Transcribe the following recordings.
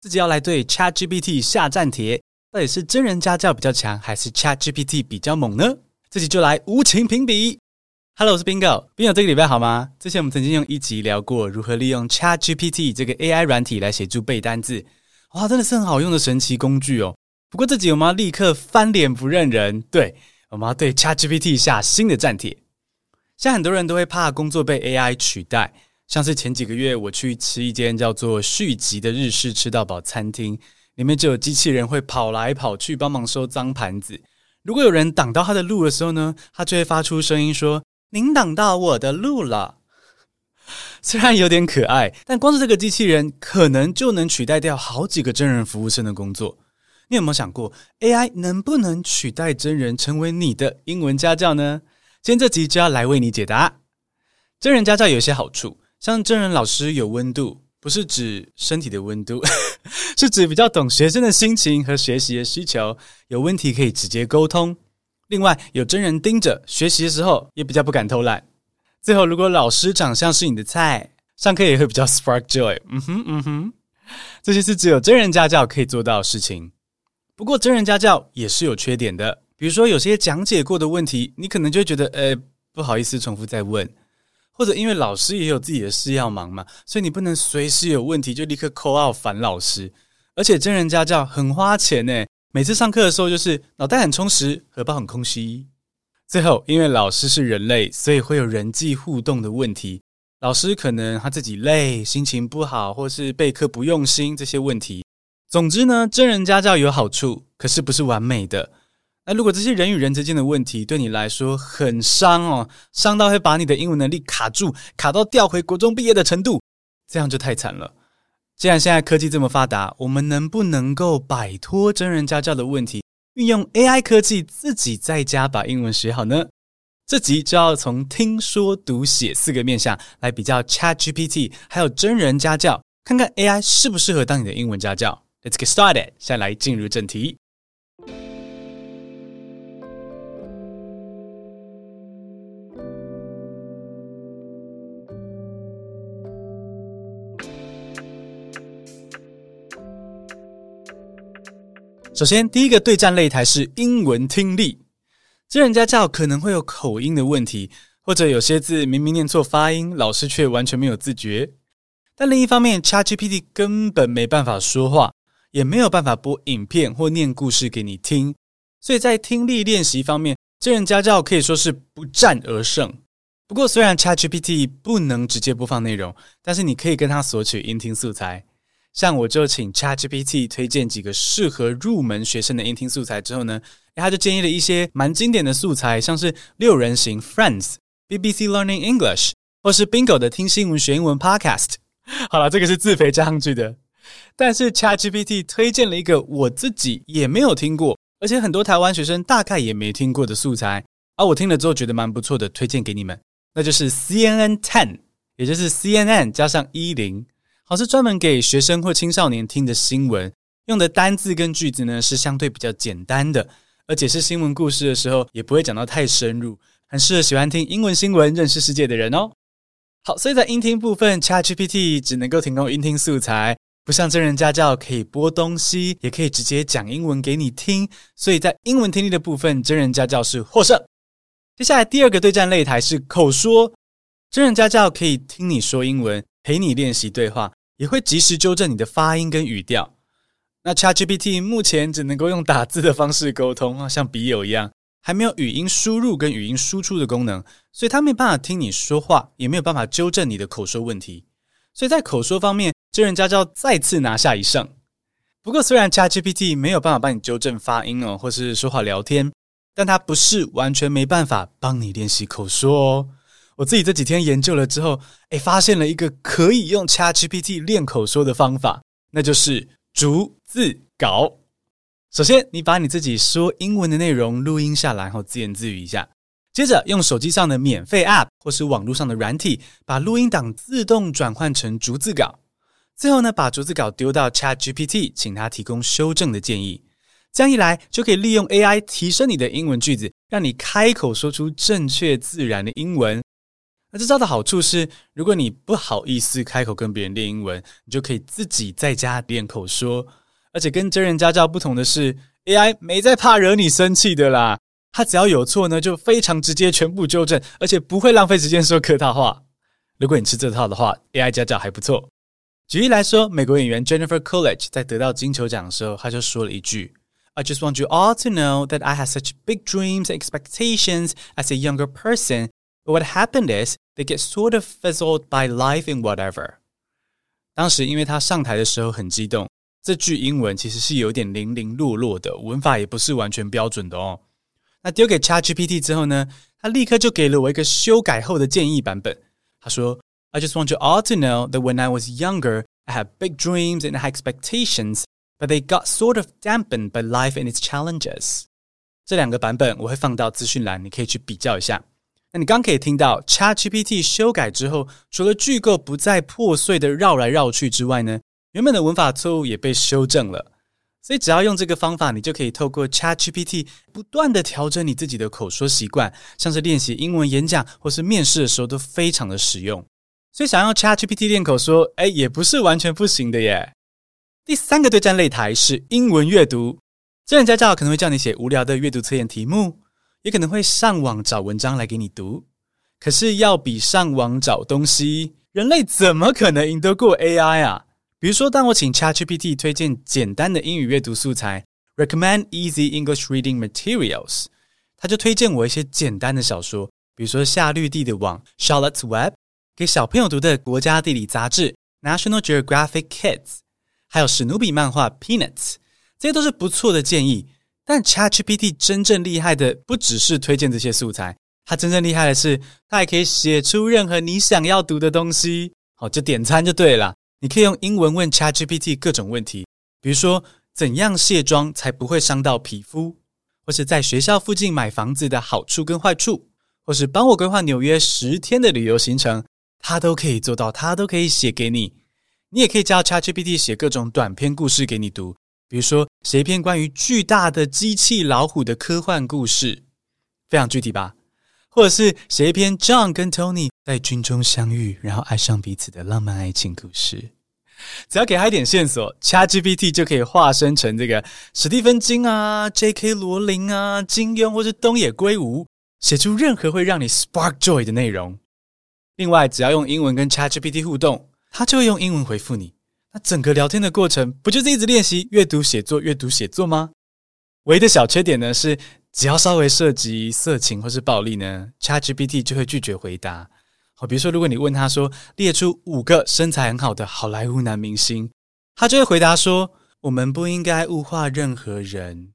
自己要来对 ChatGPT 下战帖，到底是真人家教比较强，还是 ChatGPT 比较猛呢？自己就来无情评比。Hello，我是 Bingo，Bingo 这个礼拜好吗？之前我们曾经用一集聊过如何利用 ChatGPT 这个 AI 软体来协助背单字，哇，真的是很好用的神奇工具哦。不过这集我们要立刻翻脸不认人，对，我们要对 ChatGPT 下新的战帖。现在很多人都会怕工作被 AI 取代。像是前几个月，我去吃一间叫做“续集”的日式吃到饱餐厅，里面就有机器人会跑来跑去帮忙收脏盘子。如果有人挡到他的路的时候呢，他就会发出声音说：“您挡到我的路了。”虽然有点可爱，但光是这个机器人可能就能取代掉好几个真人服务生的工作。你有没有想过，AI 能不能取代真人成为你的英文家教呢？今天这集就要来为你解答。真人家教有些好处。像真人老师有温度，不是指身体的温度，是指比较懂学生的心情和学习的需求，有问题可以直接沟通。另外，有真人盯着，学习的时候也比较不敢偷懒。最后，如果老师长相是你的菜，上课也会比较 spark joy。嗯哼，嗯哼，这些是只有真人家教可以做到的事情。不过，真人家教也是有缺点的，比如说有些讲解过的问题，你可能就会觉得，呃，不好意思重复再问。或者因为老师也有自己的事要忙嘛，所以你不能随时有问题就立刻 call out 烦老师。而且真人家教很花钱呢，每次上课的时候就是脑袋很充实，荷包很空虚。最后，因为老师是人类，所以会有人际互动的问题。老师可能他自己累，心情不好，或是备课不用心这些问题。总之呢，真人家教有好处，可是不是完美的。那如果这些人与人之间的问题对你来说很伤哦，伤到会把你的英文能力卡住，卡到调回国中毕业的程度，这样就太惨了。既然现在科技这么发达，我们能不能够摆脱真人家教的问题，运用 AI 科技自己在家把英文学好呢？这集就要从听说读写四个面向来比较 ChatGPT 还有真人家教，看看 AI 适不适合当你的英文家教。Let's get started，现在来进入正题。首先，第一个对战擂台是英文听力。真人家教可能会有口音的问题，或者有些字明明念错发音，老师却完全没有自觉。但另一方面，ChatGPT 根本没办法说话，也没有办法播影片或念故事给你听，所以在听力练习方面，真人家教可以说是不战而胜。不过，虽然 ChatGPT 不能直接播放内容，但是你可以跟他索取音听素材。像我就请 ChatGPT 推荐几个适合入门学生的音听素材之后呢，他就建议了一些蛮经典的素材，像是六人行 Friends、BBC Learning English，或是 Bingo 的听新闻学英文 Podcast。好了，这个是自肥加上去的。但是 ChatGPT 推荐了一个我自己也没有听过，而且很多台湾学生大概也没听过的素材，而我听了之后觉得蛮不错的，推荐给你们，那就是 CNN Ten，也就是 CNN 加上一零。好，是专门给学生或青少年听的新闻，用的单字跟句子呢是相对比较简单的，而解释新闻故事的时候也不会讲到太深入，很适合喜欢听英文新闻、认识世界的人哦。好，所以在音听部分，ChatGPT 只能够提供音听素材，不像真人家教可以播东西，也可以直接讲英文给你听，所以在英文听力的部分，真人家教是获胜。接下来第二个对战擂台是口说，真人家教可以听你说英文，陪你练习对话。也会及时纠正你的发音跟语调。那 ChatGPT 目前只能够用打字的方式沟通啊，像笔友一样，还没有语音输入跟语音输出的功能，所以它没办法听你说话，也没有办法纠正你的口说问题。所以在口说方面，真人家教再次拿下一胜。不过，虽然 ChatGPT 没有办法帮你纠正发音哦，或是说话聊天，但它不是完全没办法帮你练习口说哦。我自己这几天研究了之后，诶，发现了一个可以用 ChatGPT 练口说的方法，那就是逐字稿。首先，你把你自己说英文的内容录音下来，然后自言自语一下。接着，用手机上的免费 App 或是网络上的软体，把录音档自动转换成逐字稿。最后呢，把逐字稿丢到 ChatGPT，请他提供修正的建议。这样一来，就可以利用 AI 提升你的英文句子，让你开口说出正确自然的英文。那这招的好处是，如果你不好意思开口跟别人练英文，你就可以自己在家练口说。而且跟真人家教不同的是，AI 没在怕惹你生气的啦。他只要有错呢，就非常直接，全部纠正，而且不会浪费时间说客套话。如果你吃这套的话，AI 家教还不错。举例来说，美国演员 Jennifer Coolidge 在得到金球奖的时候，他就说了一句：“I just want you all to know that I had such big dreams and expectations as a younger person, but what happened is they get sort of fizzled by life and whatever。”当时因为他上台的时候很激动。这句英文其实是有点零零落落的，文法也不是完全标准的哦。那丢给 ChatGPT 之后呢，他立刻就给了我一个修改后的建议版本。他说：“I just want you all to know that when I was younger, I had big dreams and high expectations, but they got sort of dampened by life and its challenges。”这两个版本我会放到资讯栏，你可以去比较一下。 那你刚可以听到 ChatGPT 修改之后，除了句构不再破碎的绕来绕去之外呢，原本的文法错误也被修正了，所以只要用这个方法，你就可以透过 ChatGPT 不断的调整你自己的口说习惯，像是练习英文演讲或是面试的时候都非常的实用。所以想要 ChatGPT 练口说，哎，也不是完全不行的耶。第三个对战擂台是英文阅读，真人家教可能会叫你写无聊的阅读测验题目，也可能会上网找文章来给你读。可是要比上网找东西，人类怎么可能赢得过 AI 啊？比如说，当我请 ChatGPT 推荐简单的英语阅读素材，recommend easy English reading materials，他就推荐我一些简单的小说，比如说夏绿蒂的网 Charlotte's Web，给小朋友读的国家地理杂志 National Geographic Kids，还有史努比漫画 Peanuts，这些都是不错的建议。但 ChatGPT 真正厉害的不只是推荐这些素材，它真正厉害的是，它还可以写出任何你想要读的东西。好，就点餐就对了。你可以用英文问 ChatGPT 各种问题，比如说怎样卸妆才不会伤到皮肤，或是在学校附近买房子的好处跟坏处，或是帮我规划纽约十天的旅游行程，它都可以做到，它都可以写给你。你也可以叫 ChatGPT 写各种短篇故事给你读，比如说写一篇关于巨大的机器老虎的科幻故事，非常具体吧？或者是写一篇 John 跟 Tony 在军中相遇，然后爱上彼此的浪漫爱情故事。只要给他一点线索，ChatGPT 就可以化身成这个史蒂芬金啊、J.K. 罗琳啊、金庸或是东野圭吾，写出任何会让你 spark joy 的内容。另外，只要用英文跟 ChatGPT 互动，他就会用英文回复你。整个聊天的过程，不就是一直练习阅读写作、阅读写作吗？唯一的小缺点呢是。只要稍微涉及色情或是暴力呢，ChatGPT 就会拒绝回答。好，比如说，如果你问他说列出五个身材很好的好莱坞男明星，他就会回答说：“我们不应该物化任何人。”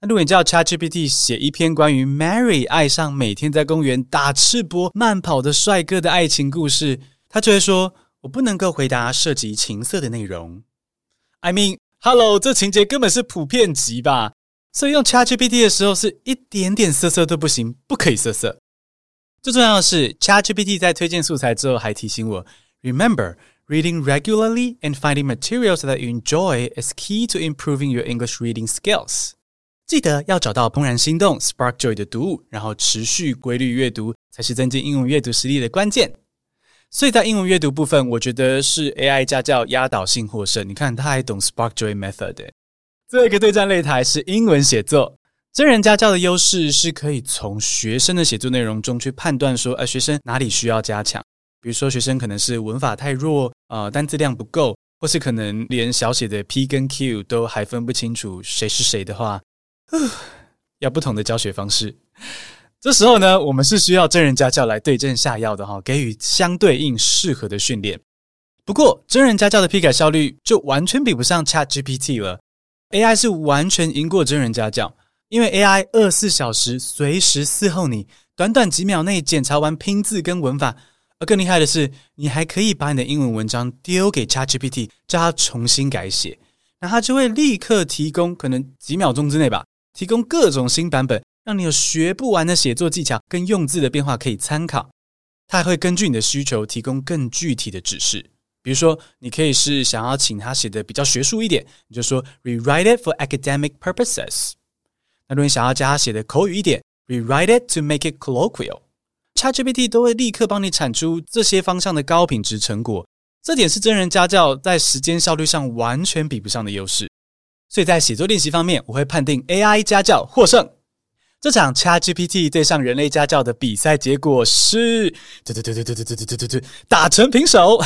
那如果你叫 ChatGPT 写一篇关于 Mary 爱上每天在公园打赤膊慢跑的帅哥的爱情故事，他就会说：“我不能够回答涉及情色的内容。” I mean, hello，这情节根本是普遍级吧？所以用 ChatGPT 的时候是一点点色色都不行，不可以色色。最重要的是，ChatGPT 在推荐素材之后还提醒我：Remember, reading regularly and finding materials that you enjoy is key to improving your English reading skills。记得要找到怦然心动 （Spark Joy） 的读物，然后持续规律阅读，才是增进英文阅读实力的关键。 所以在英文阅读部分，我觉得是 AI 家教压倒性获胜。你看，他还懂 Spark Joy Method。最后一个对战擂台是英文写作。真人家教的优势是可以从学生的写作内容中去判断说，呃，学生哪里需要加强。比如说，学生可能是文法太弱，呃，单字量不够，或是可能连小写的 P 跟 Q 都还分不清楚谁是谁的话，要不同的教学方式。这时候呢，我们是需要真人家教来对症下药的哈，给予相对应适合的训练。不过，真人家教的批改效率就完全比不上 ChatGPT 了。AI 是完全赢过真人家教，因为 AI 二十四小时随时伺候你，短短几秒内检查完拼字跟文法。而更厉害的是，你还可以把你的英文文章丢给 ChatGPT，叫它重新改写，那它就会立刻提供，可能几秒钟之内吧，提供各种新版本，让你有学不完的写作技巧跟用字的变化可以参考。它还会根据你的需求提供更具体的指示。比如说，你可以是想要请他写的比较学术一点，你就说 rewrite it for academic purposes。那如果你想要加他写的口语一点，rewrite it to make it colloquial。，ChatGPT 都会立刻帮你产出这些方向的高品质成果。这点是真人家教在时间效率上完全比不上的优势。所以在写作练习方面，我会判定 AI 家教获胜。这场 ChatGPT 对上人类家教的比赛结果是，对对对对对对对对对对，打成平手。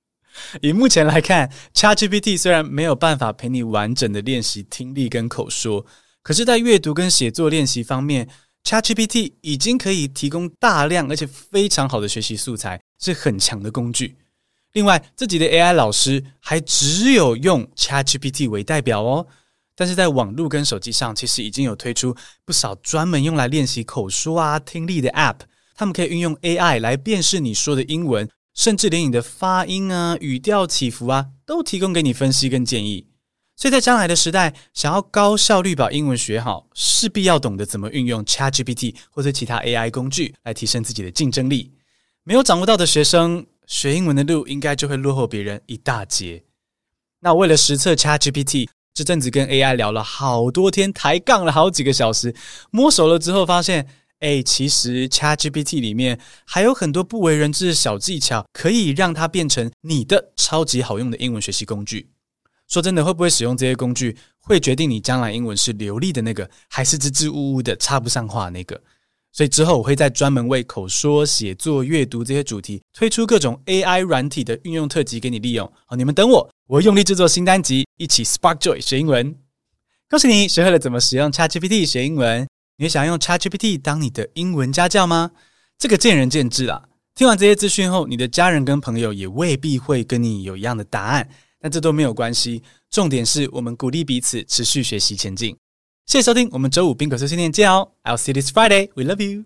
以目前来看，ChatGPT 虽然没有办法陪你完整的练习听力跟口说，可是，在阅读跟写作练习方面，ChatGPT 已经可以提供大量而且非常好的学习素材，是很强的工具。另外，自己的 AI 老师还只有用 ChatGPT 为代表哦。但是在网络跟手机上，其实已经有推出不少专门用来练习口说啊、听力的 App，他们可以运用 AI 来辨识你说的英文。甚至连你的发音啊、语调起伏啊，都提供给你分析跟建议。所以在将来的时代，想要高效率把英文学好，势必要懂得怎么运用 ChatGPT 或者其他 AI 工具来提升自己的竞争力。没有掌握到的学生，学英文的路应该就会落后别人一大截。那为了实测 ChatGPT，这阵子跟 AI 聊了好多天，抬杠了好几个小时，摸熟了之后发现。哎，其实 ChatGPT 里面还有很多不为人知的小技巧，可以让它变成你的超级好用的英文学习工具。说真的，会不会使用这些工具，会决定你将来英文是流利的那个，还是支支吾吾的插不上话那个。所以之后我会再专门为口说、写作、阅读这些主题推出各种 AI 软体的运用特辑给你利用。好，你们等我，我会用力制作新单集，一起 Spark Joy 学英文。恭喜你学会了怎么使用 ChatGPT 学英文。你想用 ChatGPT 当你的英文家教吗？这个见仁见智啦。听完这些资讯后，你的家人跟朋友也未必会跟你有一样的答案，但这都没有关系。重点是我们鼓励彼此持续学习前进。谢谢收听，我们周五宾狗碎碎念见哦。I'll see you this Friday. We love you.